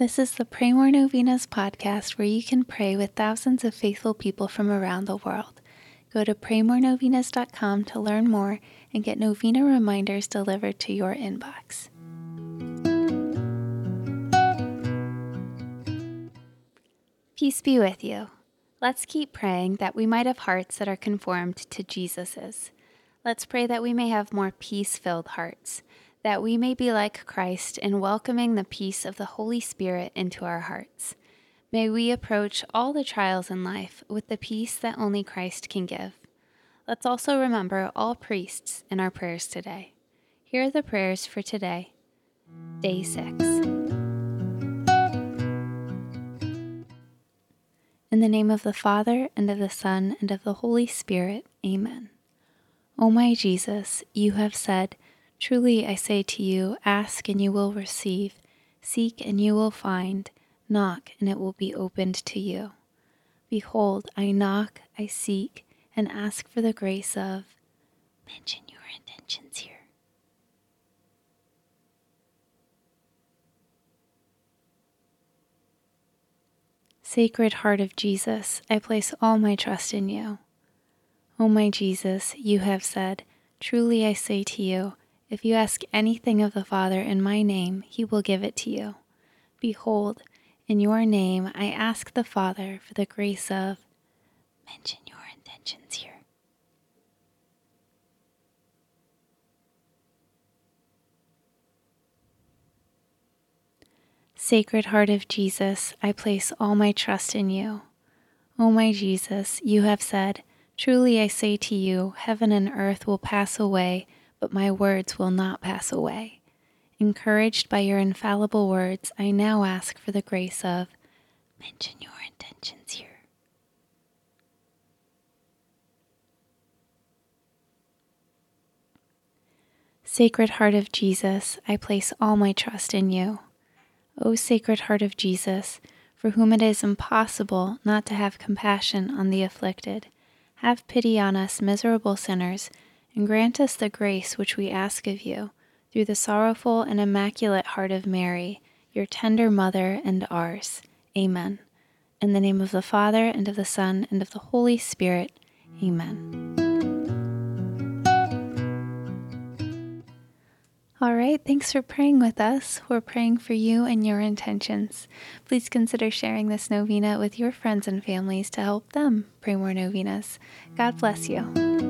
This is the Pray More Novenas podcast where you can pray with thousands of faithful people from around the world. Go to praymorenovenas.com to learn more and get novena reminders delivered to your inbox. Peace be with you. Let's keep praying that we might have hearts that are conformed to Jesus's. Let's pray that we may have more peace filled hearts that we may be like Christ in welcoming the peace of the Holy Spirit into our hearts. May we approach all the trials in life with the peace that only Christ can give. Let's also remember all priests in our prayers today. Here are the prayers for today, day 6. In the name of the Father, and of the Son, and of the Holy Spirit, Amen. O my Jesus, you have said, Truly I say to you, ask and you will receive, seek and you will find, knock and it will be opened to you. Behold, I knock, I seek, and ask for the grace of. Mention your intentions here. Sacred Heart of Jesus, I place all my trust in you. O my Jesus, you have said, Truly I say to you, if you ask anything of the Father in my name, he will give it to you. Behold, in your name I ask the Father for the grace of. Mention your intentions here. Sacred Heart of Jesus, I place all my trust in you. O my Jesus, you have said, Truly I say to you, heaven and earth will pass away but my words will not pass away. Encouraged by your infallible words, I now ask for the grace of mention your intentions here. Sacred Heart of Jesus, I place all my trust in you. O Sacred Heart of Jesus, for whom it is impossible not to have compassion on the afflicted, have pity on us miserable sinners and grant us the grace which we ask of you, through the sorrowful and immaculate heart of Mary, your tender mother and ours. Amen. In the name of the Father, and of the Son, and of the Holy Spirit. Amen. All right, thanks for praying with us. We're praying for you and your intentions. Please consider sharing this novena with your friends and families to help them pray more novenas. God bless you.